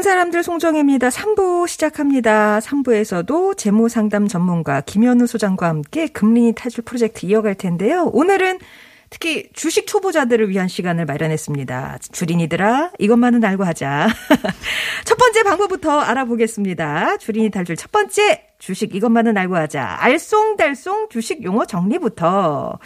좋은 사람들 송정혜입니다. 3부 시작합니다. 3부에서도 재무 상담 전문가 김현우 소장과 함께 금리니 탈출 프로젝트 이어갈 텐데요. 오늘은 특히 주식 초보자들을 위한 시간을 마련했습니다. 주린이들아, 이것만은 알고 하자. 첫 번째 방법부터 알아보겠습니다. 주린이 탈출 첫 번째 주식 이것만은 알고 하자. 알쏭달쏭 주식 용어 정리부터.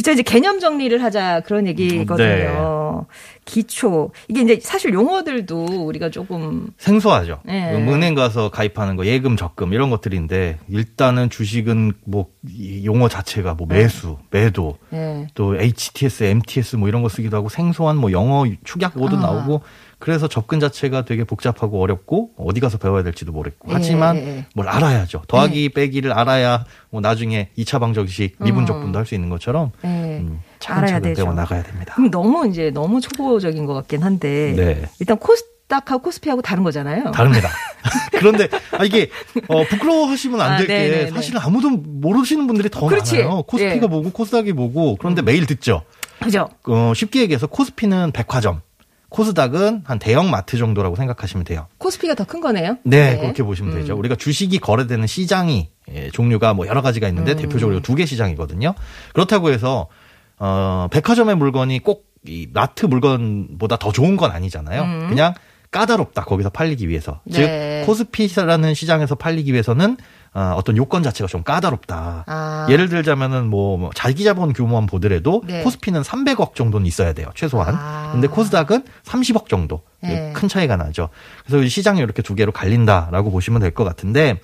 그쵸, 이제 개념 정리를 하자 그런 얘기거든요. 기초. 이게 이제 사실 용어들도 우리가 조금 생소하죠. 네. 은행 가서 가입하는 거 예금, 적금 이런 것들인데 일단은 주식은 뭐이 용어 자체가 뭐 매수, 매도, 예. 또 HTS, MTS 뭐 이런 거 쓰기도 하고 생소한 뭐 영어 축약 모드 아. 나오고 그래서 접근 자체가 되게 복잡하고 어렵고 어디 가서 배워야 될지도 모르겠고 예, 하지만 예, 예. 뭘 알아야죠. 더하기 빼기를 알아야 뭐 나중에 2차 방정식 미분 어. 적분도 할 수 있는 것처럼 예. 음, 알아야 되죠. 배워 나가야 됩니다. 너무 이제 너무 초보적인 것 같긴 한데 네. 일단 코스닥하고 코스피하고 다른 거잖아요. 다릅니다. 그런데 아, 이게 어, 부끄러워하시면 안 아, 될게 네네네. 사실 아무도 모르시는 분들이 더 그렇지. 많아요. 코스피가 예. 음. 뭐고 코스닥이 뭐고 그런데 매일 듣죠. 그죠? 어, 쉽게 얘기해서 코스피는 백화점, 코스닥은 한 대형 마트 정도라고 생각하시면 돼요. 코스피가 더 큰 거네요. 네, 그렇게 보시면 음. 되죠. 우리가 주식이 거래되는 시장이 예, 종류가 뭐 여러 가지가 있는데 음. 대표적으로 두 개 시장이거든요. 그렇다고 해서 어, 백화점의 물건이 꼭 이 마트 물건보다 더 좋은 건 아니잖아요. 음. 그냥 까다롭다 거기서 팔리기 위해서. 네. 즉 코스피라는 시장에서 팔리기 위해서는 어, 어떤 요건 자체가 좀 까다롭다. 아. 예를 들자면은 뭐, 뭐 자기 자본 규모만 보더라도 네. 코스피는 300억 정도는 있어야 돼요 최소한. 아. 근데 코스닥은 30억 정도. 네. 큰 차이가 나죠. 그래서 이 시장이 이렇게 두 개로 갈린다라고 보시면 될 것 같은데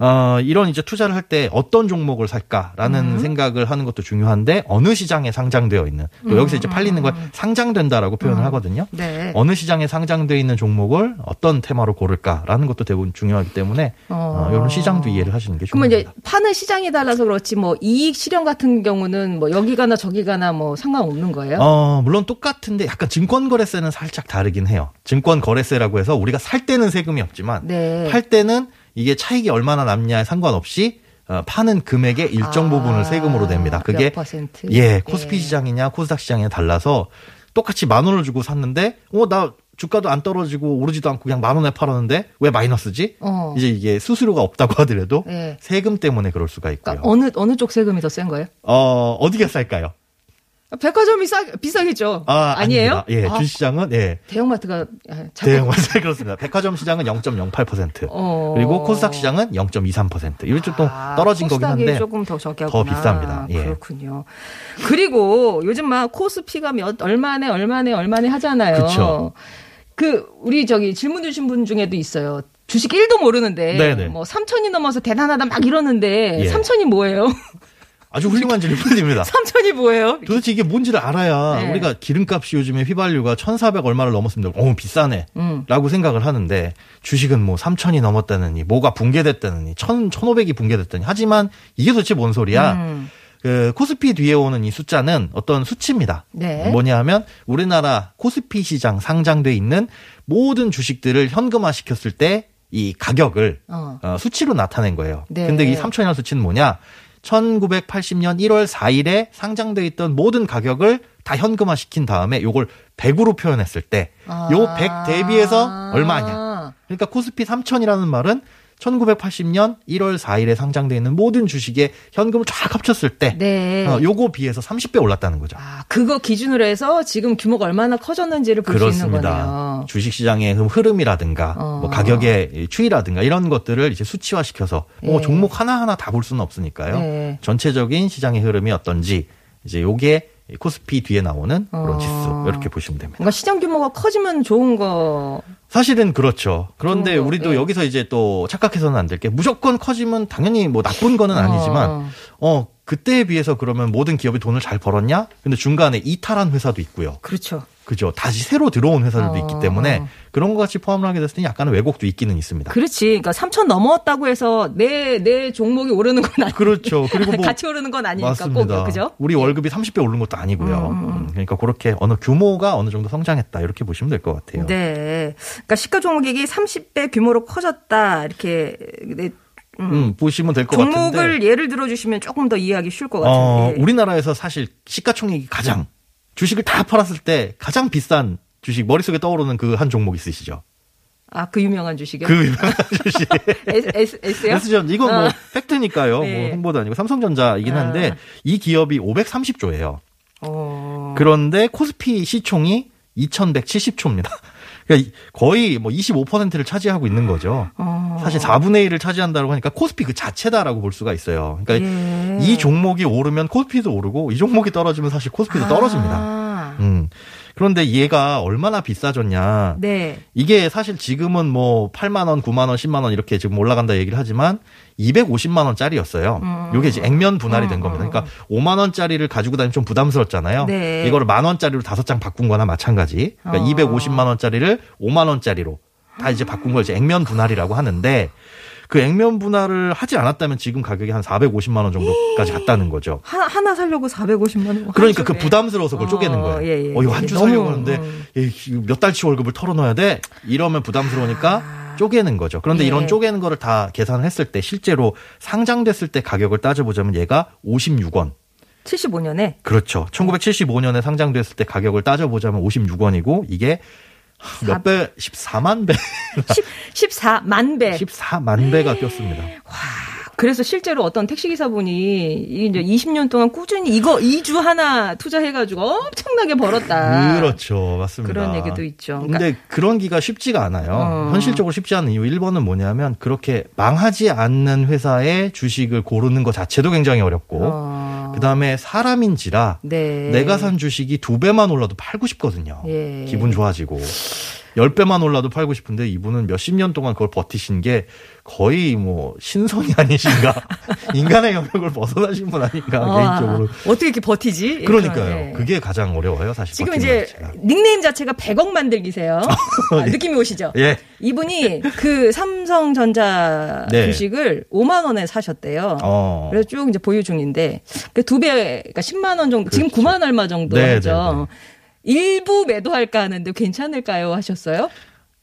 어, 이런 이제 투자를 할 때 어떤 종목을 살까라는 음. 생각을 하는 것도 중요한데 어느 시장에 상장되어 있는 또 여기서 이제 팔리는 걸 상장된다라고 표현을 음. 하거든요. 네. 어느 시장에 상장되어 있는 종목을 어떤 테마로 고를까라는 것도 대부분 중요하기 때문에 어. 어, 이런 시장도 이해를 하시는 게 그러면 이제 중요합니다. 파는 시장이 달라서 그렇지 뭐 이익 실현 같은 경우는 뭐 여기 가나 저기 가나 뭐 상관없는 거예요? 어, 물론 똑같은데 약간 증권 거래세는 살짝 다르긴 해요. 증권 거래세라고 해서 우리가 살 때는 세금이 없지만 네. 팔 때는 이게 차익이 얼마나 남냐에 상관없이 어, 파는 금액의 일정 아, 부분을 세금으로 냅니다. 그게 몇 퍼센트? 예, 코스피 시장이냐 코스닥 시장이냐 달라서 똑같이 만 원을 주고 샀는데 어 나 주가도 안 떨어지고 오르지도 않고 그냥 만 원에 팔았는데 왜 마이너스지? 어. 이제 이게 수수료가 없다고 하더라도 네. 세금 때문에 그럴 수가 있고요. 그러니까 어느 어느 쪽 세금이 더 센 거예요? 어, 어디가 쌀까요? 백화점이 싸 비싸겠죠. 아, 니에요 아닙니다. 예, 주시장은 예. 대형마트가 아, 자꾸- 대형 맞아요. 그렇습니다. 백화점 시장은 0.08%. 어. 그리고 코스닥 시장은 0.23%. 이게 좀 아, 떨어진 거긴 한데 조금 더 적게 더. 비쌉니다. 예. 그렇군요. 그리고 요즘 막 코스피가 몇 얼마네 얼마네 얼마네 하잖아요. 그쵸. 그 우리 저기 질문 주신 분 중에도 있어요. 주식 1도 모르는데 네네. 뭐 3천이 넘어서 대단하다 막 이러는데 예. 3천이 뭐예요? 아주 훌륭한 질문입니다. 3천이 뭐예요? 도대체 이게 뭔지를 알아야 네. 우리가 기름값이 요즘에 휘발유가 1,400 얼마를 넘었습니다. 어, 비싸네. 음. 라고 생각을 하는데 주식은 뭐 3천이 넘었다느니 뭐가 붕괴됐다느니 1,000, 1,500이 붕괴됐다니 하지만 이게 도대체 뭔 소리야? 음. 그 코스피 뒤에 오는 이 숫자는 어떤 수치입니다. 네. 뭐냐 하면 우리나라 코스피 시장 상장돼 있는 모든 주식들을 현금화 시켰을 때 이 가격을 어. 어, 수치로 나타낸 거예요. 네. 근데 이 3천이라는 수치는 뭐냐? 1980년 1월 4일에 상장돼 있던 모든 가격을 다 현금화 시킨 다음에 요걸 100으로 표현했을 때요 아. 100 대비해서 얼마냐? 그러니까 코스피 3천이라는 말은 1980년 1월 4일에 상장돼 있는 모든 주식의 현금을 쫙 합쳤을 때 네. 어, 요거 비해서 30배 올랐다는 거죠. 아, 그거 기준으로 해서 지금 규모가 얼마나 커졌는지를 볼 수 있는 거네요. 주식 시장의 흐름이라든가 어. 뭐 가격의 추이라든가 이런 것들을 이제 수치화시켜서 뭐 예. 종목 하나하나 다 볼 수는 없으니까요. 네. 전체적인 시장의 흐름이 어떤지 이제 요게 코스피 뒤에 나오는 그런 어. 지수 이렇게 보시면 됩니다. 뭔가 시장 규모가 커지면 좋은 거. 사실은 그렇죠. 그런데 거, 우리도 예. 여기서 이제 또 착각해서는 안 될 게 무조건 커지면 당연히 뭐 나쁜 거는 아니지만 어. 어 그때에 비해서 그러면 모든 기업이 돈을 잘 벌었냐? 근데 중간에 이탈한 회사도 있고요. 그렇죠. 그죠. 다시 새로 들어온 회사들도 어. 있기 때문에 그런 것 같이 포함을 하게 됐을 때 약간의 왜곡도 있기는 있습니다. 그렇지. 그러니까 3천 넘었다고 해서 내, 내 종목이 오르는 건 아니고. 그렇죠. 그리고 뭐 같이 오르는 건 아니니까 맞습니다. 꼭, 그죠? 우리 월급이 30배 오른 것도 아니고요. 음, 그러니까 그렇게 어느 규모가 어느 정도 성장했다 이렇게 보시면 될 것 같아요. 네. 그러니까 시가 종목이 30배 규모로 커졌다. 이렇게 네, 음, 보시면 될것 종목을 같은데. 예를 들어 주시면 조금 더 이해하기 쉬울 것 같은데. 어, 우리나라에서 사실 시가총액이 가장 주식을 다 팔았을 때 가장 비싼 주식 머릿속에 떠오르는 그 한 종목 있으시죠? 아, 그 유명한 주식이요? 그 유명한 주식. S, S, S요? S전 이건 뭐 어. 팩트니까요. 네. 뭐 홍보도 아니고 삼성전자이긴 한데 아. 이 기업이 530조예요. 어. 그런데 코스피 시총이 2170조입니다. 그러니까 이- 거의 뭐 25%를 차지하고 있는 거죠. 어. 사실 4분의 1을 차지한다고 하니까 코스피 그 자체다라고 볼 수가 있어요. 그러니까 예. 이 종목이 오르면 코스피도 오르고 이 종목이 떨어지면 사실 코스피도 떨어집니다. 아. 음. 그런데 얘가 얼마나 비싸졌냐. 네. 이게 사실 지금은 뭐 8만 원, 9만 원, 10만 원 이렇게 지금 올라간다 얘기를 하지만 250만 원짜리였어요. 음. 요게 이제 액면 분할이 된 겁니다. 그러니까 5만 원짜리를 가지고 다니면 좀 부담스럽잖아요. 네. 이거를 만 원짜리로 다섯 장 바꾼 거나 마찬가지. 그러니까 어. 250만 원짜리를 5만 원짜리로 다 이제 바꾼 걸 이제 액면 분할이라고 하는데 그 액면 분할을 하지 않았다면 지금 가격이 한 450만 원 정도까지 갔다는 거죠. 하나, 하나 살려고 450만 원. 그러니까 한 그. 부담스러워서 그걸 어, 쪼개는 거예요. 예, 예. 어, 이거 한주 너무, 살려고 하는데 음. 몇 달치 월급을 털어넣어야 돼? 이러면 부담스러우니까 쪼개는 거죠. 그런데 아. 예. 이런 쪼개는 거를 다 계산을 했을 때 실제로 상장됐을 때 가격을 따져보자면 얘가 56원. 75년에 그렇죠. 1975년에 상장됐을 때 가격을 따져보자면 56원이고 이게 몇 배? 14만 배? 14만 배. 14만 배가 꼈습니다. 그래서 실제로 어떤 택시기사분이 이 이제 20년 동안 꾸준히 이거 2주 하나 투자해가지고 엄청나게 벌었다. 그렇죠. 맞습니다. 그런 얘기도 있죠. 그러니까 근데 그런 기가 쉽지가 않아요. 어. 현실적으로 쉽지 않은 이유 1번은 뭐냐면 그렇게 망하지 않는 회사의 주식을 고르는 것 자체도 굉장히 어렵고 어. 그다음에 사람인지라 네. 내가 산 주식이 두 배만 올라도 팔고 싶거든요. 예. 기분 좋아지고. 10배만 올라도 팔고 싶은데 이분은 몇십 년 동안 그걸 버티신 게 거의 뭐 신성이 아니신가. 인간의 영역을 벗어나신 분 아닌가, 아, 개인적으로. 어떻게 이렇게 버티지? 그러니까요. 예. 그게 가장 어려워요, 사실. 지금 이제 자체가. 닉네임 자체가 100억 만들기세요. 아, 느낌이 오시죠? 예. 이분이 그 삼성전자 네. 주식을 5만 원에 사셨대요. 어. 그래서 쭉 이제 보유 중인데 그두 배, 그러니까 10만 원 정도, 지금 그렇죠. 9만 얼마 정도 네, 하죠. 일부 매도할까 하는데 괜찮을까요? 하셨어요?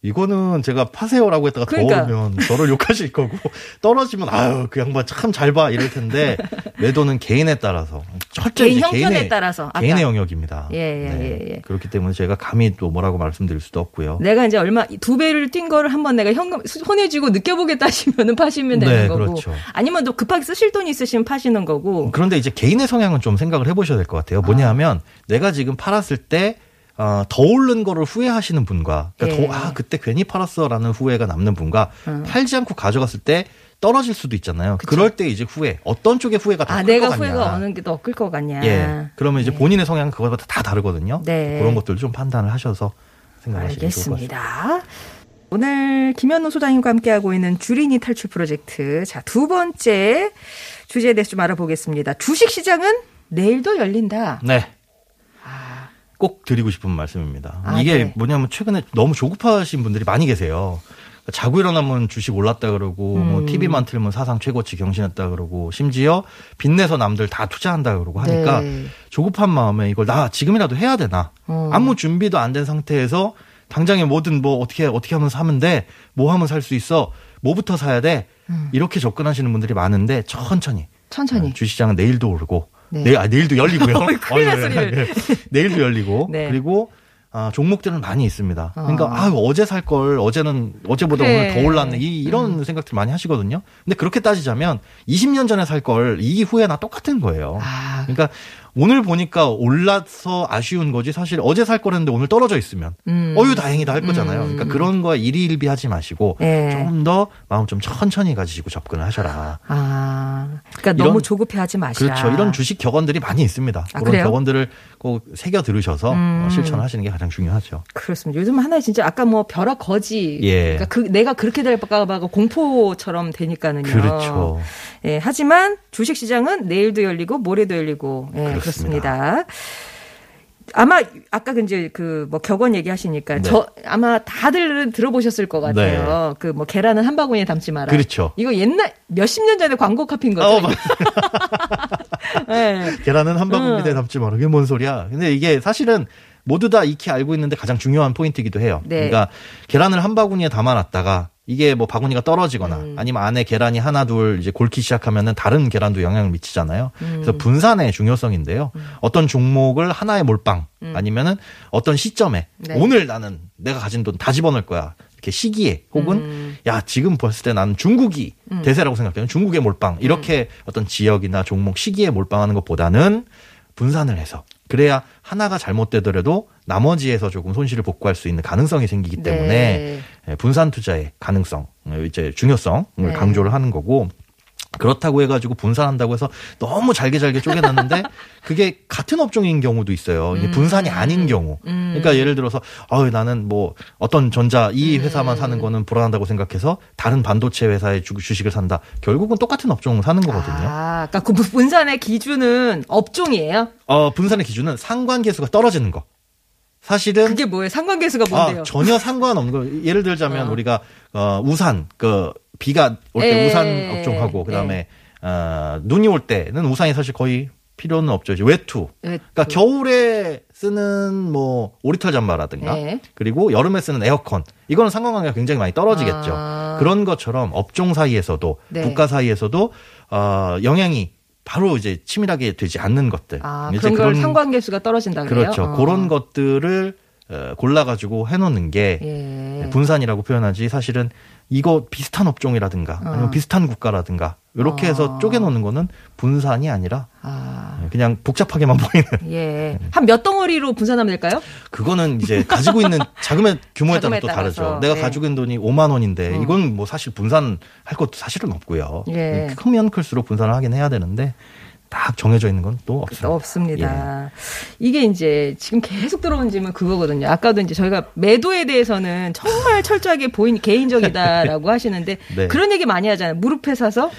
이거는 제가 파세요라고 했다가 그러니까. 더 오르면 저를 욕하실 거고 떨어지면 아유 그 양반 참 잘 봐 이럴 텐데 매도는 개인에 따라서 철저히 개인 형편에 개인의, 따라서. 아까. 개인의 영역입니다. 네. 예, 예, 예, 예. 그렇기 때문에 제가 감히 또 뭐라고 말씀드릴 수도 없고요. 내가 이제 얼마 두 배를 뛴 거를 한번 내가 현금 손에 쥐고 느껴보겠다 하시면은 파시면 되는 네, 거고 그렇죠. 아니면 또 급하게 쓰실 돈 있으시면 파시는 거고 그런데 이제 개인의 성향은 좀 생각을 해보셔야 될 것 같아요. 뭐냐면 내가 지금 팔았을 때 어, 더 오른 거를 후회하시는 분과 그러니까 예. 더, 아 그때 괜히 팔았어라는 후회가 남는 분과 음. 팔지 않고 가져갔을 때 떨어질 수도 있잖아요. 그럴때 이제 후회 어떤 쪽의 후회가 더아클 내가 것 같냐. 후회가 어느 게 더 클 것 같냐. 예. 그러면 이제 본인의 성향은 그거보다 다 다르거든요. 네. 그런 것들을 좀 판단을 하셔서 생각하시면 좋을 것 같습니다. 오늘 김현우 소장님과 함께하고 있는 주린이 탈출 프로젝트. 자, 두 번째 주제에 대해서 좀 알아보겠습니다. 주식 시장은 내일도 열린다. 네. 꼭 드리고 싶은 말씀입니다. 아, 이게 네. 뭐냐면 최근에 너무 조급하신 분들이 많이 계세요. 그러니까 자고 일어나면 주식 올랐다 그러고 뭐 음. TV만 틀면 사상 최고치 경신했다 그러고 심지어 빚내서 남들 다 투자한다 그러고 하니까 네. 조급한 마음에 이걸 나 지금이라도 해야 되나 어. 아무 준비도 안 된 상태에서 당장에 뭐든 뭐 어떻게 어떻게 하면 사면 돼 뭐 하면 살 수 있어 뭐부터 사야 돼 음. 이렇게 접근하시는 분들이 많은데 천천히 천천히. 주식시장은 내일도 오르고 네. 내일 아 내일도 열리고요. 큰일 날 소리를. 예. 내일도 열리고 네. 그리고 아, 종목들은 많이 있습니다. 그러니까 어. 아 어제 살 걸 어제는 어제보다 그래. 음. 오늘 더 올랐네 이, 이런 생각들 많이 하시거든요. 근데 그렇게 따지자면 20년 전에 살 걸 이 후회나 똑같은 거예요. 아, 그러니까 오늘 보니까 올라서 아쉬운 거지 사실 어제 살 거랬는데 오늘 떨어져 있으면 음. 어유 다행이다 할 거잖아요. 음. 그러니까 그런 거에 일희일비 하지 마시고 네. 좀더 마음 좀 천천히 가지시고 접근을 하셔라. 아, 그러니까 이런- 너무 조급해하지 마시라. 그렇죠. 이런 주식 격언들이 많이 있습니다. 아, 그런 그래요? 격언들을 꼭 새겨 들으셔서 음. 어, 실천하시는 게 가장 중요하죠. 그렇습니다. 요즘 하나에 진짜 아까 뭐 벼락 거지. 예. 그러니까 그 내가 그렇게 될까 봐 공포처럼 되니까는요. 그렇죠. 예, 하지만 주식 시장은 내일도 열리고 모레도 열리고 예, 그렇습니다. 아마 아까 그 이제 그 뭐 격언 얘기하시니까 네. 저 아마 다들 들어보셨을 것 같아요. 그뭐 계란은 한 바구니에 담지 마라. 그렇죠. 이거 옛날 몇십 년 전에 광고 카피인 거죠. 어. 네. 계란은 한 바구니에 음. 담지 마라. 그게 뭔 소리야? 근데 이게 사실은 모두 다 익히 알고 있는데 가장 중요한 포인트이기도 해요. 네. 그러니까 계란을 한 바구니에 담아놨다가 이게 뭐 바구니가 떨어지거나 음. 아니면 안에 계란이 하나 둘 이제 골기 시작하면은 다른 계란도 영향을 미치잖아요. 음. 그래서 분산의 중요성인데요. 어떤 종목을 하나의 몰빵 아니면은 어떤 시점에 네. 오늘 나는 내가 가진 돈 다 집어넣을 거야. 이렇게 시기에 혹은 음. 야 지금 봤을 때 나는 중국이 대세라고 생각해요. 중국의 몰빵 이렇게 어떤 지역이나 종목 시기에 몰빵하는 것보다는 분산을 해서 그래야 하나가 잘못되더라도 나머지에서 조금 손실을 복구할 수 있는 가능성이 생기기 때문에 네. 예, 분산 투자의 가능성, 어, 이제 중요성을 네. 강조를 하는 거고 그렇다고 해가지고 분산한다고 해서 너무 잘게 잘게 쪼개놨는데 그게 같은 업종인 경우도 있어요. 음. 분산이 아닌 경우. 그러니까 예를 들어서 어 나는 뭐 어떤 전자 이 회사만 사는 거는 불안하다고 생각해서 다른 반도체 회사의 주, 주식을 산다. 결국은 똑같은 업종 사는 거거든요. 아, 그러니까 그 분산의 기준은 업종이에요. 어 분산의 기준은 상관계수가 떨어지는 거. 사실은 그게 뭐예요? 상관계수가 뭔데요? 아, 전혀 상관없는 거. 예를 들자면 어. 우리가 어, 우산 그 비가 올때 예, 우산 예, 업종하고 예. 그다음에 어, 눈이 올 때는 우산이 사실 거의 필요는 없죠. 이제 외투. 외투. 그러니까 겨울에 쓰는 뭐 오리털 잠바라든가 네. 그리고 여름에 쓰는 에어컨 이거는 상관관계가 굉장히 많이 떨어지겠죠. 아. 그런 것처럼 업종 사이에서도 네. 국가 사이에서도 어, 영향이 바로 이제 치밀하게 되지 않는 것들. 아, 그런 걸 상관계수가 떨어진다 그래요? 그렇죠. 어. 그런 것들을 어, 골라가지고 해놓는 게 예. 분산이라고 표현하지 사실은 이거 비슷한 업종이라든가 어. 아니면 비슷한 국가라든가 이렇게 해서 어. 쪼개놓는 거는 분산이 아니라 아, 그냥 복잡하게만 보이는 예. 한 몇 덩어리로 분산하면 될까요? 그거는 이제 가지고 있는 자금의 규모에 따라 또 다르죠. 내가 네. 가지고 있는 돈이 5만 원인데 어. 이건 뭐 사실 분산할 것도 사실은 없고요. 예. 크면 클수록 분산을 하긴 해야 되는데 딱 정해져 있는 건 또 없습니다. 없습니다. 이게 이제 지금 계속 들어온 질문 그거거든요. 아까도 이제 저희가 매도에 대해서는 정말 철저하게 보인 개인적이다라고 하시는데 네. 그런 얘기 많이 하잖아요. 무릎에 사서 뭐,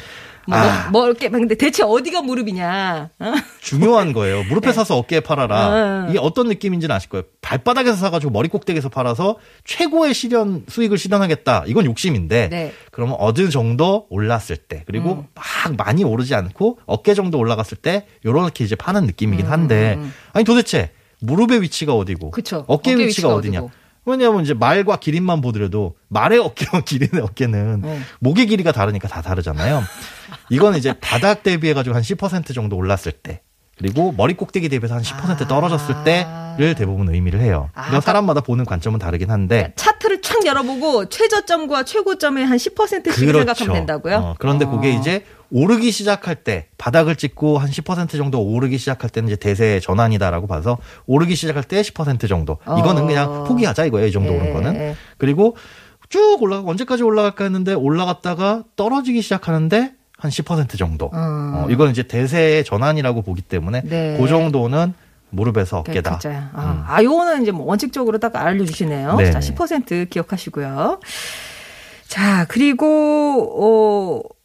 아. 뭐 이렇게 근데 대체 어디가 무릎이냐? 어? 중요한 거예요. 무릎에 사서 어깨에 팔아라. 네. 어. 이게 어떤 느낌인지는 아실 거예요. 발바닥에서 사가지고 머리 꼭대기에서 팔아서 최고의 실현 수익을 실현하겠다. 이건 욕심인데. 네. 그러면 어느 정도 올랐을 때 그리고 음. 막 많이 오르지 않고 어깨 정도 올라갔을 때 요렇게 이제 파는 느낌이긴 음, 한데 아니 도대체 무릎의 위치가 어디고 그쵸. 어깨 어깨 위치가 위치가 어디냐? 어디고. 왜냐하면 이제 말과 기린만 보더라도 말의 어깨와 기린의 어깨는 네. 목의 길이가 다르니까 다 다르잖아요. 이거는 이제 바닥 대비해 가지고 한 10% 정도 올랐을 때 그리고 머리 꼭대기 대비해서 한 10% 떨어졌을 아. 때를 대부분 의미를 해요. 아, 이건 사람마다 보는 관점은 다르긴 한데 차트를 촥 열어보고 최저점과 최고점의 한 10%씩 생각하면 된다고요? 어, 그런데 어. 그게 이제 오르기 시작할 때 바닥을 찍고 한 10% 정도 오르기 시작할 때는 이제 대세의 전환이다라고 봐서 오르기 시작할 때 10% 정도. 이거는 어. 그냥 포기하자 이거예요. 이 정도 예, 오른 예. 거는. 그리고 쭉 올라가 언제까지 올라갈까 했는데 올라갔다가 떨어지기 시작하는데 한 10% 정도. 어. 어, 이건 이제 대세의 전환이라고 보기 때문에 네. 그 정도는 무릎에서 어깨다. 그렇죠. 아, 음. 아, 요거는 이제 뭐 원칙적으로 딱 알려주시네요. 네네. 자, 10% 기억하시고요. 자, 그리고, 어,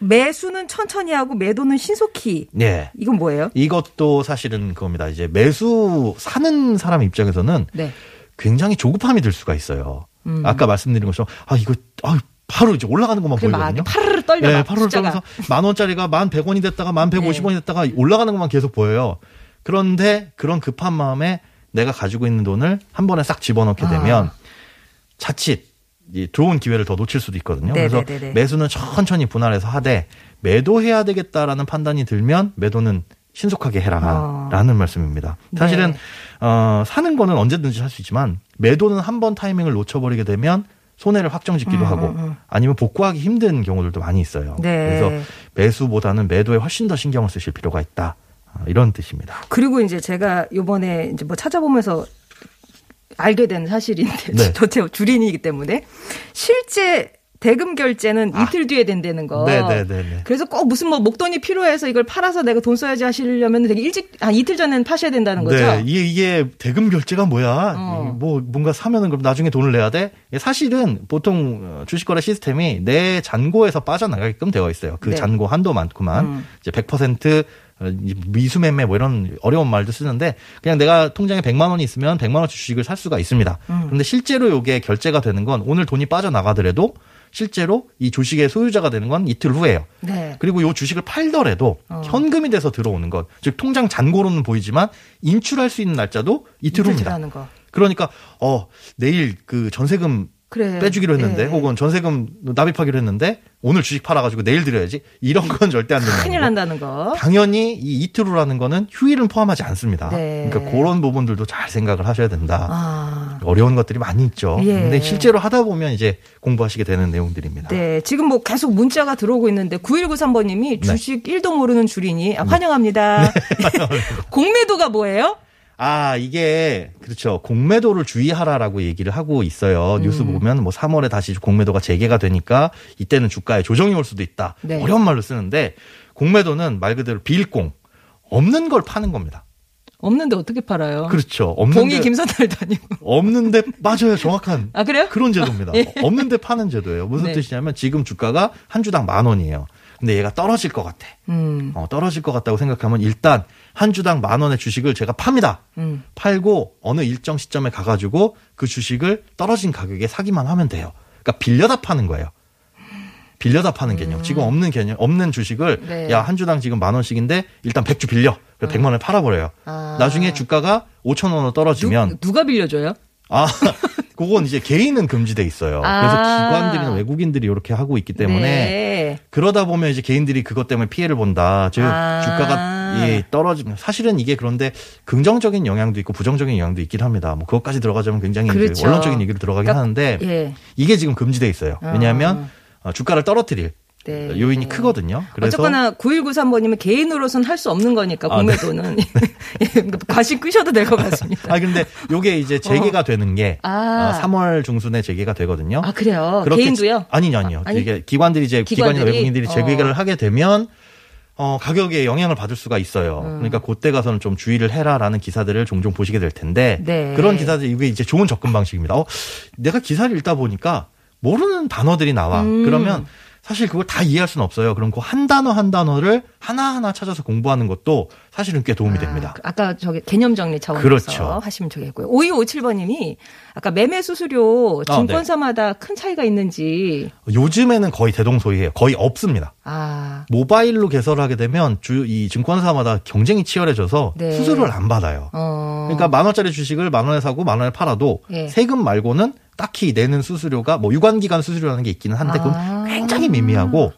매수는 천천히 하고 매도는 신속히. 네. 이건 뭐예요? 이것도 사실은 그겁니다. 이제 매수 사는 사람 입장에서는 네. 굉장히 조급함이 들 수가 있어요. 음. 아까 말씀드린 것처럼 아 이거 아 바로 이제 올라가는 것만 보이거든요. 파르르 떨려. 네, 막 바로 숫자가. 떨면서 만 원짜리가 만 백 원이 됐다가 만 백 오십 원이 됐다가 올라가는 것만 계속 보여요. 그런데 그런 급한 마음에 내가 가지고 있는 돈을 한 번에 싹 집어넣게 아. 되면 자칫 이 좋은 기회를 더 놓칠 수도 있거든요. 네, 그래서 네, 네, 네. 매수는 천천히 분할해서 하되 매도해야 되겠다라는 판단이 들면 매도는 신속하게 해라라는 말씀입니다. 사실은 네. 어, 사는 거는 언제든지 할 수 있지만 매도는 한 번 타이밍을 놓쳐버리게 되면 손해를 확정짓기도 음, 하고 음, 음. 아니면 복구하기 힘든 경우들도 많이 있어요. 네. 그래서 매수보다는 매도에 훨씬 더 신경을 쓰실 필요가 있다. 아, 이런 뜻입니다. 그리고 이제 제가 요번에 이제 뭐 찾아보면서 알게 된 사실인데, 네. 저제 주린이기 때문에 실제 대금 결제는 아. 이틀 뒤에 된다는 거. 네네네네. 그래서 꼭 무슨 뭐 목돈이 필요해서 이걸 팔아서 내가 돈 써야지 하시려면 되게 일찍 아 이틀 전에는 파셔야 된다는 거죠. 네, 이게, 이게 대금 결제가 뭐야? 어. 뭐 뭔가 사면은 그럼 나중에 돈을 내야 돼? 사실은 보통 어, 주식거래 시스템이 내 잔고에서 빠져나가게끔 되어 있어요. 그 네. 잔고 한도만큼만 음. 이제 100% 어, 이 미수매매 뭐 이런 어려운 말도 쓰는데 그냥 내가 통장에 100만 원이 있으면 100만 원치 주식을 살 수가 있습니다. 음. 그런데 실제로 이게 결제가 되는 건 오늘 돈이 빠져나가더라도 실제로 이 주식의 소유자가 되는 건 이틀 후예요. 네. 그리고 요 주식을 팔더라도 어. 현금이 돼서 들어오는 것, 즉 통장 잔고로는 보이지만 인출할 수 있는 날짜도 이틀 후입니다. 그러니까 어 내일 그 전세금 그래. 빼주기로 했는데 예. 혹은 전세금 납입하기로 했는데 오늘 주식 팔아가지고 내일 드려야지 이런 건 절대 안 된다는 큰일 거. 난다는 거. 당연히 이 이틀 후라는 거는 휴일은 포함하지 않습니다. 네. 그러니까 그런 부분들도 잘 생각을 하셔야 된다. 아. 어려운 것들이 많이 있죠. 예. 근데 실제로 하다 보면 이제 공부하시게 되는 내용들입니다. 네, 지금 뭐 계속 문자가 들어오고 있는데 9193번님이 네. 주식 1도 모르는 줄이니 아, 환영합니다. 공매도가 뭐예요? 아, 이게, 그렇죠. 공매도를 주의하라라고 얘기를 하고 있어요. 음. 뉴스 보면 뭐 3월에 다시 공매도가 재개가 되니까 이때는 주가에 조정이 올 수도 있다. 네. 어려운 말로 쓰는데 공매도는 말 그대로 빌공. 없는 걸 파는 겁니다. 없는데 어떻게 팔아요? 그렇죠. 봉이 없는데, 김선달도 아니고. 없는데, 맞아요. 정확한. 아, 그래요? 그런 제도입니다. 예. 없는데 파는 제도예요. 무슨 네. 뜻이냐면 지금 주가가 한 주당 만 원이에요. 근데 얘가 떨어질 것 같아. 음. 어, 떨어질 것 같다고 생각하면 일단 한 주당 만 원의 주식을 제가 팝니다. 음. 팔고 어느 일정 시점에 가가지고 그 주식을 떨어진 가격에 사기만 하면 돼요. 그러니까 빌려다 파는 거예요. 빌려다 파는 개념. 지금 없는 개념, 없는 주식을 음. 네. 야 한 주당 지금 만 원씩인데 일단 100주 빌려. 그래서 100만 원에 팔아 버려요. 아. 나중에 주가가 5천 원으로 떨어지면 누, 가 빌려줘요? 아, 그건 이제 개인은 금지돼 있어요. 아. 그래서 기관들이나 외국인들이 이렇게 하고 있기 때문에 네. 그러다 보면 이제 개인들이 그것 때문에 피해를 본다. 즉 아. 주가가 예, 떨어지면 사실은 이게 그런데 긍정적인 영향도 있고 부정적인 영향도 있긴 합니다. 뭐 그것까지 들어가자면 굉장히 그렇죠. 원론적인 얘기로 들어가긴 그러니까 하는데 예. 이게 지금 금지돼 있어요. 왜냐하면 어, 주가를 떨어뜨릴 네. 요인이 크거든요. 그래서 어쨌거나 9193번님은 개인으로서는 할수 없는 거니까 아, 네. 공매도는 예, 과실 끄셔도 될 것 같습니다. 아 근데 요게 이제 재개가 되는 게 아. 어, 3월 중순에 재개가 되거든요. 아 그래요? 개인도요? 지- 아니요, 아니요. 아니, 이게 기관들이 이제 기관이나? 외국인들이 어. 재개를 하게 되면 어, 가격에 영향을 받을 수가 있어요. 음. 그러니까 그때 가서는 좀 주의를 해라라는 기사들을 종종 보시게 될 텐데 네. 그런 기사들 이게 이제 좋은 접근 방식입니다. 어, 내가 기사를 읽다 보니까 모르는 단어들이 나와. 음. 그러면 사실 그걸 다 이해할 수는 없어요. 그럼 그 한 단어 한 단어를 하나하나 찾아서 공부하는 것도 사실은 꽤 도움이 됩니다. 아, 아까 저기 개념 정리 차원에서 그렇죠. 하시면 좋겠고요. 5257번님이 아까 매매 수수료 아, 증권사마다 큰 차이가 있는지 요즘에는 거의 대동소이해요. 거의 없습니다. 아 모바일로 개설을 하게 되면 주 이 증권사마다 경쟁이 치열해져서 네. 수수료를 안 받아요. 어. 그러니까 만 원짜리 주식을 만 원에 사고 만 원에 팔아도 예. 세금 말고는 딱히 내는 수수료가 뭐 유관기관 수수료라는 게 있기는 한데 그건 아. 굉장히 미미하고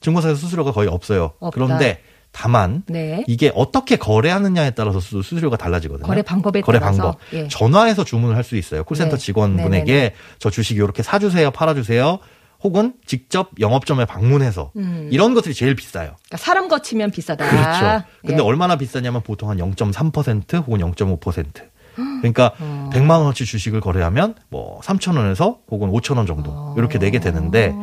증권사에서 수수료가 거의 없어요. 없다. 그런데 다만 네. 이게 어떻게 거래하느냐에 따라서 수- 수수료가 달라지거든요. 거래 방법에 거래 따라서 방법. 예. 전화해서 주문을 할 수 있어요. 콜센터 네. 직원분에게 네네네. 저 주식 이렇게 사주세요, 팔아주세요. 혹은 직접 영업점에 방문해서 음. 이런 것들이 제일 비싸요. 그러니까 사람 거치면 비싸다. 그렇죠. 근데 예. 얼마나 비싸냐면 보통 한 0.3% 혹은 0.5%. 그러니까 어. 100만 원어치 주식을 거래하면 뭐 3천 원에서 혹은 5천 원 정도 이렇게 내게 되는데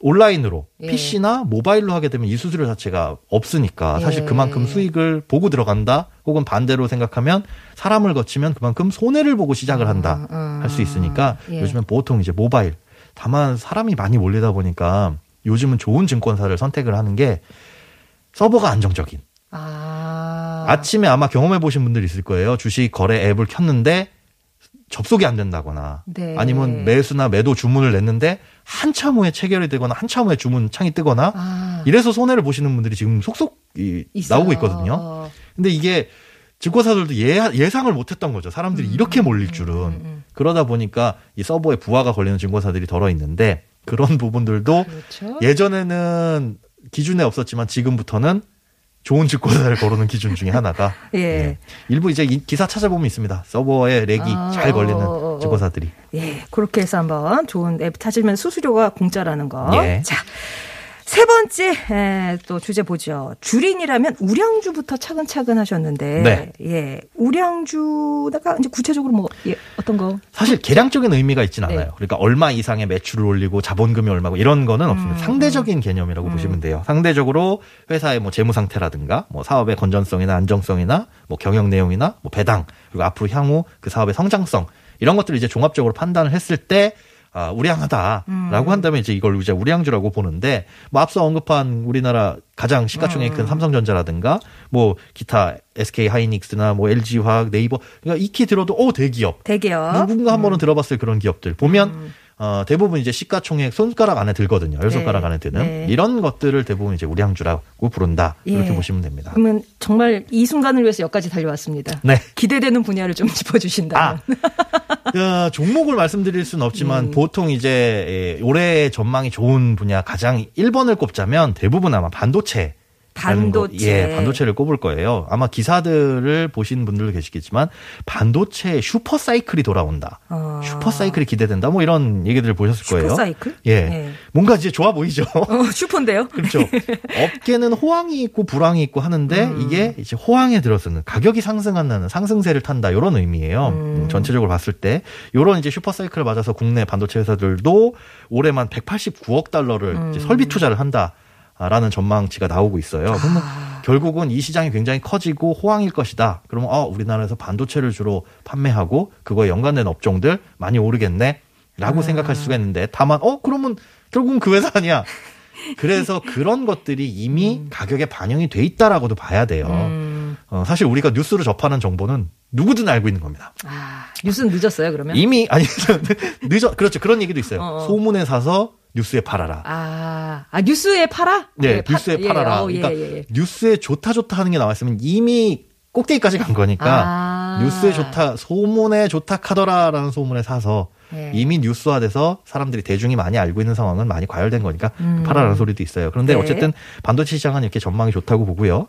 온라인으로 예. PC나 모바일로 하게 되면 이 수수료 자체가 없으니까 사실 예. 그만큼 수익을 보고 들어간다 혹은 반대로 생각하면 사람을 거치면 그만큼 손해를 보고 시작을 한다 음, 할수 있으니까 예. 요즘엔 보통 이제 모바일 다만 사람이 많이 몰리다 보니까 요즘은 좋은 증권사를 선택을 하는 게 서버가 안정적인 아. 아침에 아마 경험해 보신 분들 있을 거예요. 주식 거래 앱을 켰는데 접속이 안 된다거나 네. 아니면 매수나 매도 주문을 냈는데 한참 후에 체결이 되거나 한참 후에 주문 창이 뜨거나 아. 이래서 손해를 보시는 분들이 지금 속속 이. 나오고 있거든요. 어. 근데 이게 증권사들도 예, 예상을 못했던 거죠. 사람들이 음, 이렇게 몰릴 줄은. 그러다 보니까 이 서버에 부하가 걸리는 증권사들이 덜어 있는데 그런 부분들도 그렇죠. 예전에는 기준에 없었지만 지금부터는 좋은 증권사를 거르는 기준 중에 하나가 예. 일부 이제 이 기사 찾아보면 있습니다. 서버에 렉이 아, 잘 걸리는 어, 어, 어. 증권사들이. 예, 그렇게 해서 한번 좋은 앱 찾으면 수수료가 공짜라는 거. 예. 자, 세 번째 에, 또 주제 보죠. 주린이라면 우량주부터 차근차근 하셨는데, 네. 예, 우량주다가 이제 구체적으로 뭐 예, 어떤 거? 사실 계량적인 의미가 있진 네. 않아요. 그러니까 얼마 이상의 매출을 올리고 자본금이 얼마고 이런 거는 음, 없습니다. 상대적인 개념이라고 보시면 돼요. 상대적으로 회사의 뭐 재무 상태라든가 뭐 사업의 건전성이나 안정성이나 뭐 경영 내용이나 뭐 배당 그리고 앞으로 향후 그 사업의 성장성 이런 것들을 이제 종합적으로 판단을 했을 때 아, 우량하다라고 음. 한다면 이제 이걸 이제 우량주라고 보는데 뭐 앞서 언급한 우리나라 가장 시가총액이 음. 큰 삼성전자라든가 뭐 기타 SK 하이닉스나 뭐 LG 화학 네이버 그러니까 익히 들어도 오 대기업 대기업. 누군가 한 번은 들어봤을 그런 기업들 보면 음. 어, 대부분 이제 시가총액 손가락 안에 들거든요. 열 손가락 네. 안에 드는 네. 이런 것들을 대부분 이제 우량주라고 부른다 이렇게 예. 보시면 됩니다. 그러면 정말 이 순간을 위해서 여기까지 달려왔습니다. 네. 기대되는 분야를 좀 짚어주신다면. 아, 어, 종목을 말씀드릴 수는 없지만 음. 보통 이제 예, 올해 전망이 좋은 분야 가장 1번을 꼽자면 대부분 아마 반도체. 반도체. 예, 반도체를 꼽을 거예요. 아마 기사들을 보신 분들도 계시겠지만 반도체 슈퍼 사이클이 돌아온다. 어. 슈퍼 사이클이 기대된다. 뭐 이런 얘기들을 보셨을 거예요. 슈퍼 사이클? 예. 예. 뭔가 이제 좋아 보이죠. 어, 슈퍼인데요? 그렇죠. 업계는 호황이 있고 불황이 있고 하는데 음. 이게 이제 호황에 들어서는 가격이 상승한다는 상승세를 탄다 이런 의미예요. 음, 전체적으로 봤을 때 이런 이제 슈퍼 사이클을 맞아서 국내 반도체 회사들도 올해만 189억 달러를 음. 이제 설비 투자를 한다. 라는 전망치가 나오고 있어요. 그러면 아. 결국은 이 시장이 굉장히 커지고 호황일 것이다. 그러면 어, 우리나라에서 반도체를 주로 판매하고 그거에 연관된 업종들 많이 오르겠네. 아. 라고 생각할 수가 있는데 다만 어 그러면 결국은 그 회사 아니야. 그래서 그런 것들이 이미 가격에 반영이 돼 있다라고도 봐야 돼요. 음. 어, 사실 우리가 뉴스로 접하는 정보는 누구든 알고 있는 겁니다. 아, 뉴스는 늦었어요, 그러면? 이미 아니 늦어 그렇죠 그런 얘기도 있어요. 어, 어. 소문에 사서 뉴스에 팔아라. 아, 아, 뉴스에 팔아? 네, 예, 파- 뉴스에 예, 팔아라. 어, 예, 그러니까 예, 예. 뉴스에 좋다 좋다 하는 게 나와 있으면 이미 꼭대기까지 간 거니까 아. 뉴스에 좋다 소문에 좋다 카더라라는 소문에 사서 예. 이미 뉴스화돼서 사람들이 대중이 많이 알고 있는 상황은 많이 과열된 거니까 음. 팔아라는 소리도 있어요. 그런데 네. 어쨌든 반도체 시장은 이렇게 전망이 좋다고 보고요.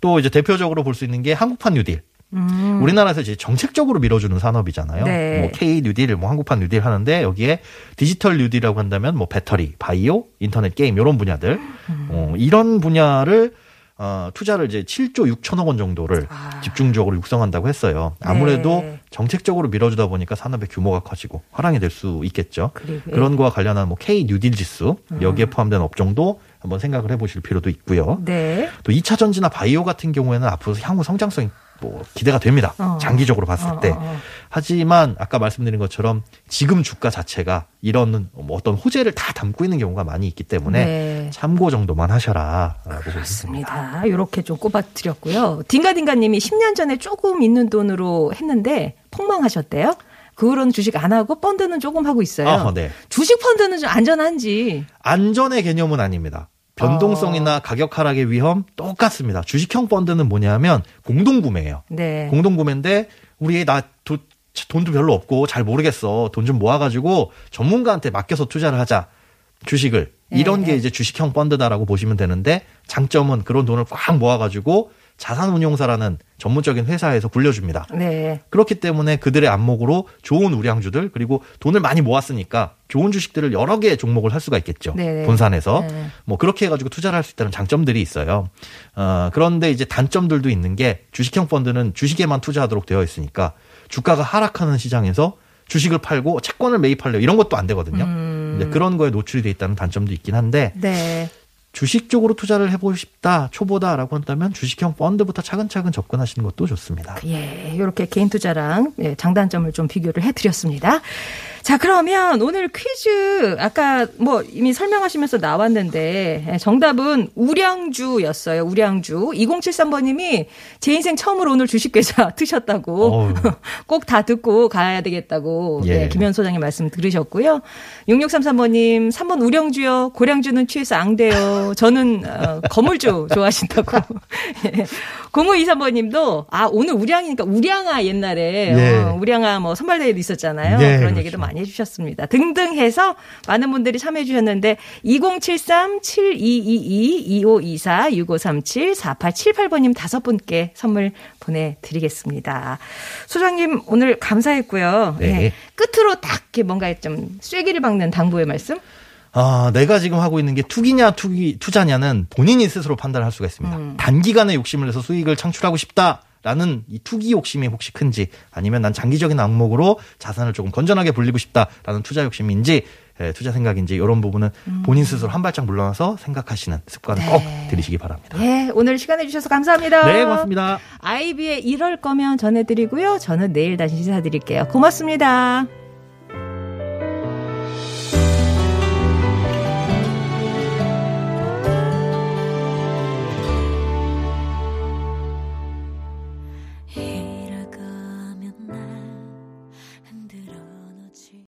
또 이제 대표적으로 볼 수 있는 게 한국판 뉴딜. 음. 우리나라에서 이제 정책적으로 밀어주는 산업이잖아요. 네. 뭐 K 뉴딜, 뭐 한국판 뉴딜 하는데 여기에 디지털 뉴딜이라고 한다면 뭐 배터리, 바이오, 인터넷 게임 이런 분야들, 음. 어, 이런 분야를 어, 투자를 이제 7조 6천억 원 정도를 아. 집중적으로 육성한다고 했어요. 아무래도 네. 정책적으로 밀어주다 보니까 산업의 규모가 커지고 활황이 될 수 있겠죠. 그리고, 예. 그런 거와 관련한 뭐 K 뉴딜 지수 여기에 포함된 업종도 한번 생각을 해보실 필요도 있고요. 네. 또 2차 전지나 바이오 같은 경우에는 앞으로 향후 성장성이 뭐 기대가 됩니다. 어. 장기적으로 봤을 어, 때. 어, 어. 하지만 아까 말씀드린 것처럼 지금 주가 자체가 이런 뭐 어떤 호재를 다 담고 있는 경우가 많이 있기 때문에 네. 참고 정도만 하셔라라고. 그렇습니다. 이렇게 좀 꼽아드렸고요. 딩가딩가님이 10년 전에 조금 있는 돈으로 했는데 폭망하셨대요. 그 후로는 주식 안 하고 펀드는 조금 하고 있어요. 아, 네. 주식 펀드는 좀 안전한지. 안전의 개념은 아닙니다. 어. 변동성이나 가격 하락의 위험 똑같습니다. 주식형 펀드는 뭐냐면 공동구매예요. 네. 공동구매인데 우리 나 도- 돈도 별로 없고 잘 모르겠어. 돈 좀 모아가지고 전문가한테 맡겨서 투자를 하자. 주식을. 이런 네. 게 이제 주식형 펀드다라고 보시면 되는데 장점은 그런 돈을 꽉 모아가지고 자산운용사라는 전문적인 회사에서 굴려줍니다. 네. 그렇기 때문에 그들의 안목으로 좋은 우량주들 그리고 돈을 많이 모았으니까 좋은 주식들을 여러 개의 종목을 살 수가 있겠죠. 네네. 분산해서 네. 뭐 그렇게 해가지고 투자를 할 수 있다는 장점들이 있어요. 어, 그런데 이제 단점들도 있는 게 주식형 펀드는 주식에만 투자하도록 되어 있으니까 주가가 하락하는 시장에서 주식을 팔고 채권을 매입하려 이런 것도 안 되거든요. 음. 그런 거에 노출이 돼 있다는 단점도 있긴 한데 네. 주식 쪽으로 투자를 해보고 싶다 초보다라고 한다면 주식형 펀드부터 차근차근 접근하시는 것도 좋습니다. 예, 이렇게 개인 투자랑 예, 장단점을 좀 비교를 해드렸습니다. 자, 그러면 오늘 퀴즈 아까 뭐 이미 설명하시면서 나왔는데 예, 정답은 우량주였어요. 우량주. 2073번님이 제 인생 처음으로 오늘 주식계좌 트셨다고. 꼭 다 듣고 가야 되겠다고 예. 예, 김현 소장님 말씀 들으셨고요. 6633번님 3번 우량주요. 고량주는 취해서 앙대요. 저는 어, 거물주 좋아하신다고. 예. 0523번님도 아 오늘 우량이니까 우량아 옛날에 예. 어, 우량아 뭐 선발대회도 있었잖아요. 네, 그런 그렇죠. 얘기도 많이 해주셨습니다. 등등 해서 많은 분들이 참여해 주셨는데 2073-7222-2524-6537-4878번님 다섯 분께 선물 보내드리겠습니다. 소장님 오늘 감사했고요. 네. 예. 끝으로 딱 이렇게 뭔가 좀 쐐기를 박는 당부의 말씀? 아, 내가 지금 하고 있는 게 투기냐 투기 투자냐는 본인이 스스로 판단을 할 수가 있습니다. 음. 단기간에 욕심을 내서 수익을 창출하고 싶다 라는 이 투기 욕심이 혹시 큰지 아니면 난 장기적인 악목으로 자산을 조금 건전하게 불리고 싶다라는 투자 욕심인지 예, 투자 생각인지 이런 부분은 본인 스스로 한 발짝 물러나서 생각하시는 습관을 꼭 들이시기 바랍니다. 예, 오늘 시간 내주셔서 감사합니다. 네, 고맙습니다. 아이비의 이럴 거면 전해드리고요. 저는 내일 다시 인사드릴게요. 고맙습니다.